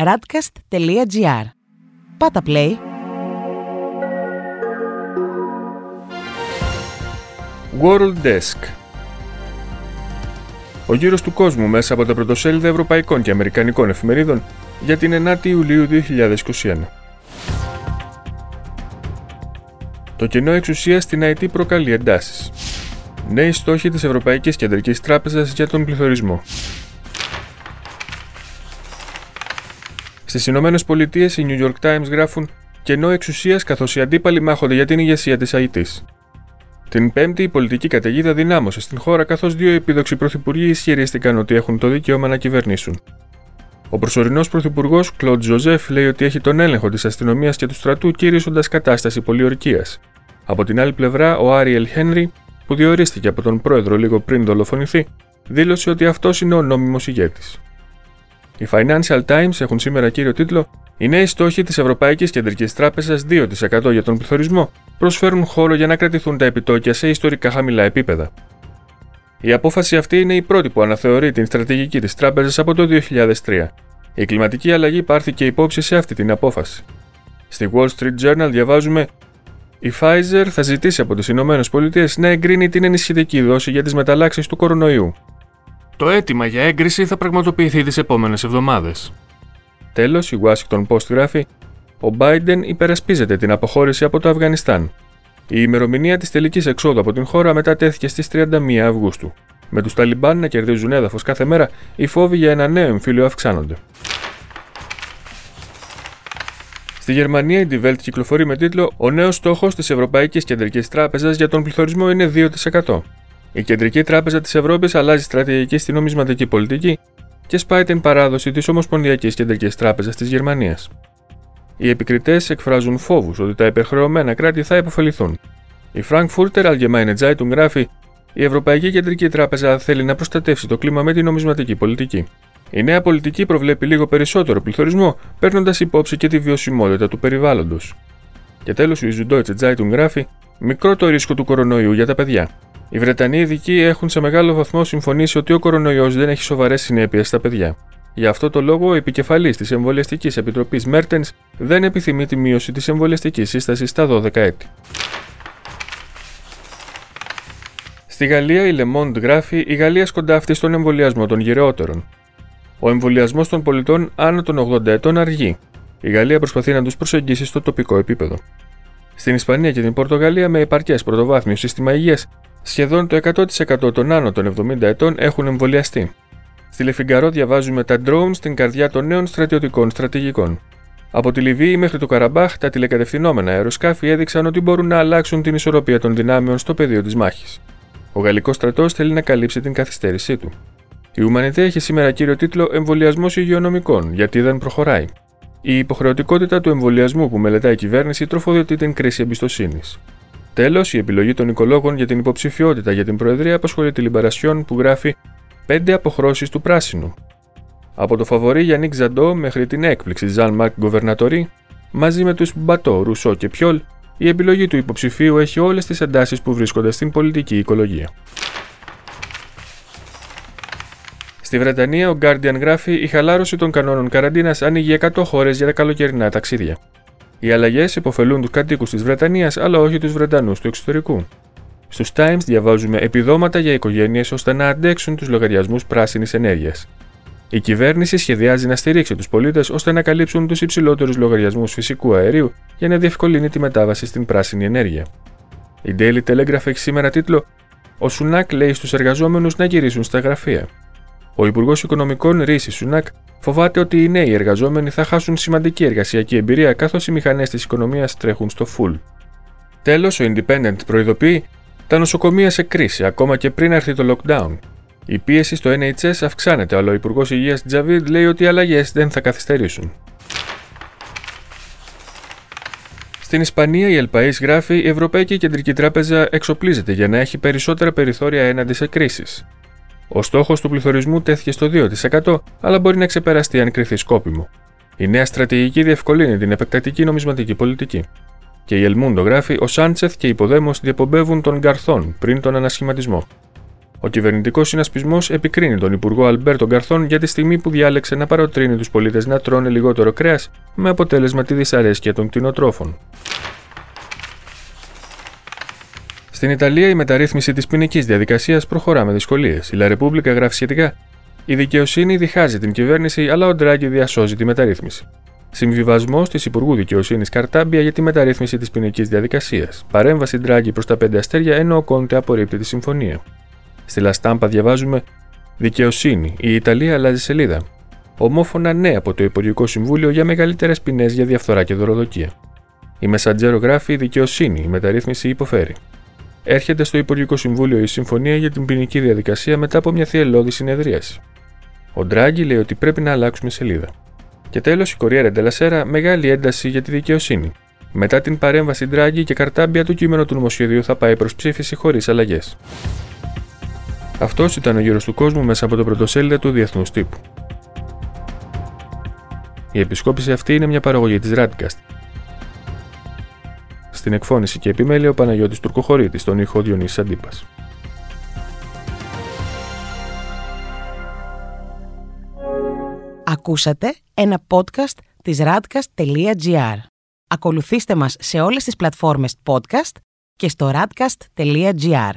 radcast.gr. Πάτα play. World Desk Ο γύρος του κόσμου μέσα από τα πρωτοσέλιδα ευρωπαϊκών και αμερικανικών εφημερίδων για την 9η Ιουλίου 2021. Το κενό εξουσία στην ΑΕΤ προκαλεί εντάσεις. Νέοι στόχοι της Ευρωπαϊκής Κεντρικής Τράπεζας για τον πληθωρισμό. Στις Ηνωμένες Πολιτείες, οι New York Times γράφουν κενό εξουσίας καθώς οι αντίπαλοι μάχονται για την ηγεσία της Αϊτής. Την Πέμπτη, η πολιτική καταιγίδα δυνάμωσε στην χώρα καθώς δύο επίδοξοι πρωθυπουργοί ισχυρίστηκαν ότι έχουν το δικαίωμα να κυβερνήσουν. Ο προσωρινός πρωθυπουργός Κλοντ Ζωζεφ λέει ότι έχει τον έλεγχο της αστυνομίας και του στρατού κηρύσσοντας κατάσταση πολιορκίας. Από την άλλη πλευρά, ο Άριελ Χένρι, που διορίστηκε από τον πρόεδρο λίγο πριν δολοφονηθεί, δήλωσε ότι αυτός είναι ο νόμιμος ηγέτης. Οι Financial Times έχουν σήμερα κύριο τίτλο Οι νέοι στόχοι της Ευρωπαϊκής Κεντρικής Τράπεζας 2% για τον πληθωρισμό προσφέρουν χώρο για να κρατηθούν τα επιτόκια σε ιστορικά χαμηλά επίπεδα. Η απόφαση αυτή είναι η πρώτη που αναθεωρεί την στρατηγική της τράπεζας από το 2003. Η κλιματική αλλαγή πάρθηκε υπόψη σε αυτή την απόφαση. Στη Wall Street Journal διαβάζουμε η Pfizer θα ζητήσει από τις ΗΠΑ να εγκρίνει την ενισχυτική δόση για τις μεταλλάξεις του κορονοϊού. Το αίτημα για έγκριση θα πραγματοποιηθεί τις επόμενες εβδομάδες. Τέλος, η Washington Post γράφει: Ο Biden υπερασπίζεται την αποχώρηση από το Αφγανιστάν. Η ημερομηνία της τελικής εξόδου από την χώρα μετατέθηκε στις 31 Αυγούστου. Με τους Ταλιμπάν να κερδίζουν έδαφος κάθε μέρα, οι φόβοι για ένα νέο εμφύλιο αυξάνονται. Στη Γερμανία, η Die Welt κυκλοφορεί με τίτλο Ο νέος στόχος της Ευρωπαϊκής Κεντρικής Τράπεζας για τον πληθωρισμό είναι 2%. Η Κεντρική Τράπεζα της Ευρώπης αλλάζει στρατηγική στην νομισματική πολιτική και σπάει την παράδοση της Ομοσπονδιακής Κεντρικής Τράπεζας της Γερμανίας. Οι επικριτές εκφράζουν φόβους ότι τα υπερχρεωμένα κράτη θα υποφεληθούν. Η Frankfurter Allgemeine Zeitung γράφει: Η Ευρωπαϊκή Κεντρική Τράπεζα θέλει να προστατεύσει το κλίμα με την νομισματική πολιτική. Η νέα πολιτική προβλέπει λίγο περισσότερο πληθωρισμό, παίρνοντας υπόψη και τη βιωσιμότητα του περιβάλλοντος. Και τέλος, η Süddeutsche Zeitung γράφει: Μικρό το ρίσκο του κορονοϊού για τα παιδιά. Οι Βρετανοί ειδικοί έχουν σε μεγάλο βαθμό συμφωνήσει ότι ο κορονοϊός δεν έχει σοβαρές συνέπειες στα παιδιά. Γι' αυτό το λόγο, ο επικεφαλής της Εμβολιαστικής Επιτροπής Μέρτενς δεν επιθυμεί τη μείωση της εμβολιαστικής σύστασης στα 12 έτη. Στη Γαλλία, η Le Monde γράφει: Η Γαλλία σκοντάφτει στον εμβολιασμό των γυρεότερων. Ο εμβολιασμός των πολιτών άνω των 80 ετών αργεί. Η Γαλλία προσπαθεί να τους προσεγγίσει στο τοπικό επίπεδο. Στην Ισπανία και την Πορτογαλία, με επαρκές πρωτοβάθμιο σύστημα υγείας, σχεδόν το 100% των άνω των 70 ετών έχουν εμβολιαστεί. Στη Λεφιγκαρό διαβάζουμε τα drones στην καρδιά των νέων στρατιωτικών στρατηγικών. Από τη Λιβύη μέχρι το Καραμπάχ, τα τηλεκατευθυνόμενα αεροσκάφη έδειξαν ότι μπορούν να αλλάξουν την ισορροπία των δυνάμεων στο πεδίο της μάχης. Ο Γαλλικός στρατός θέλει να καλύψει την καθυστέρησή του. Η Ουμανιτέ έχει σήμερα κύριο τίτλο Εμβολιασμός υγειονομικών, γιατί δεν προχωράει. Η υποχρεωτικότητα του εμβολιασμού που μελετάει η κυβέρνηση τροφοδοτεί την κρίση εμπιστοσύνης. Τέλος, η επιλογή των οικολόγων για την υποψηφιότητα για την Προεδρία απασχολεί τη Λιμπαρασιόν που γράφει 5 αποχρώσεις του πράσινου. Από το φαβορή Γιάννικ Ζαντό μέχρι την έκπληξη Ζαν Μαρκ Γκοβερνατορή, μαζί με τους Μπατό, Ρουσό και Πιόλ, η επιλογή του υποψηφίου έχει όλες τις εντάσεις που βρίσκονται στην πολιτική οικολογία. Στη Βρετανία, ο Guardian γράφει: Η χαλάρωση των κανόνων καραντίνας ανοίγει 100 χώρες για τα καλοκαιρινά ταξίδια. Οι αλλαγές υποφελούν τους κατοίκους της Βρετανίας, αλλά όχι τους Βρετανούς του εξωτερικού. Στους Times διαβάζουμε επιδόματα για οικογένειες ώστε να αντέξουν τους λογαριασμούς πράσινης ενέργειας. Η κυβέρνηση σχεδιάζει να στηρίξει τους πολίτες ώστε να καλύψουν τους υψηλότερους λογαριασμούς φυσικού αερίου για να διευκολύνει τη μετάβαση στην πράσινη ενέργεια. Η Daily Telegraph έχει σήμερα τίτλο Ο Σουνάκ λέει στους εργαζόμενους να γυρίσουν στα γραφεία. Ο Υπουργός Οικονομικών Ρίσης Σουνάκ φοβάται ότι οι νέοι εργαζόμενοι θα χάσουν σημαντική εργασιακή εμπειρία καθώς οι μηχανές της οικονομίας τρέχουν στο full. Τέλος, ο Independent προειδοποιεί τα νοσοκομεία σε κρίση ακόμα και πριν έρθει το lockdown. Η πίεση στο NHS αυξάνεται, αλλά ο Υπουργός Υγείας Τζαβίδ λέει ότι οι αλλαγές δεν θα καθυστερήσουν. Στην Ισπανία, η Ελπαή γράφει: Η Ευρωπαϊκή Κεντρική Τράπεζα εξοπλίζεται για να έχει περισσότερα περιθώρια έναντι σε κρίσεις. Ο στόχος του πληθωρισμού τέθηκε στο 2%, αλλά μπορεί να ξεπεραστεί αν κρυθεί σκόπιμο. Η νέα στρατηγική διευκολύνει την επεκτατική νομισματική πολιτική. Και η Ελμούντο γράφει: Ο Σάντσεθ και οι Ποδέμος διαπομπεύουν τον Γκαρθών πριν τον ανασχηματισμό. Ο κυβερνητικός συνασπισμός επικρίνει τον Υπουργό Αλμπέρτο Γκαρθών για τη στιγμή που διάλεξε να παροτρύνει τους πολίτες να τρώνε λιγότερο κρέας, με αποτέλεσμα τη δυσαρέσκεια των κτηνοτρόφων. Στην Ιταλία, η μεταρρύθμιση της ποινικής διαδικασίας προχωρά με δυσκολίες. Η Λα Ρεπούμπλικα γράφει σχετικά. Η δικαιοσύνη διχάζει την κυβέρνηση, αλλά ο Ντράγκη διασώζει τη μεταρρύθμιση. Συμβιβασμός της Υπουργού Δικαιοσύνης Καρτάμπια για τη μεταρρύθμιση της ποινικής διαδικασίας. Παρέμβαση Ντράγκη προς τα πέντε αστέρια, ενώ ο Κόντε απορρίπτει τη συμφωνία. Στη Λαστάμπα διαβάζουμε Δικαιοσύνη. Η Ιταλία αλλάζει σελίδα. Ομόφωνα ναι από το Υπουργικό Συμβούλιο για μεγαλύτερες ποινές για διαφθορά και δωροδοκία. Η Μεσαντζέρο γράφει Δικαιοσύνη. Η μεταρρύθμιση υποφέρει. Έρχεται στο Υπουργικό Συμβούλιο η συμφωνία για την ποινική διαδικασία μετά από μια θυελώδη συνεδρίαση. Ο Ντράγκη λέει ότι πρέπει να αλλάξουμε σελίδα. Και τέλος, η Κορία Ρεντελασέρα μεγάλη ένταση για τη δικαιοσύνη. Μετά την παρέμβαση Ντράγκη και καρτάμπια, το κείμενο του νομοσχεδίου θα πάει προς ψήφιση χωρίς αλλαγές. Αυτός ήταν ο γύρος του κόσμου μέσα από το πρωτοσέλιδο του Διεθνούς Τύπου. Η επισκόπηση αυτή είναι μια παραγωγή της Radcast. Στην εκφώνηση και επιμέλεια ο Παναγιώτης Τουρκοχωρήτης, στον ήχο Διονύσης Αντίπας. Ακούσατε ένα podcast της radcast.gr. Ακολουθήστε μας σε όλες τις πλατφόρμες podcast και στο radcast.gr.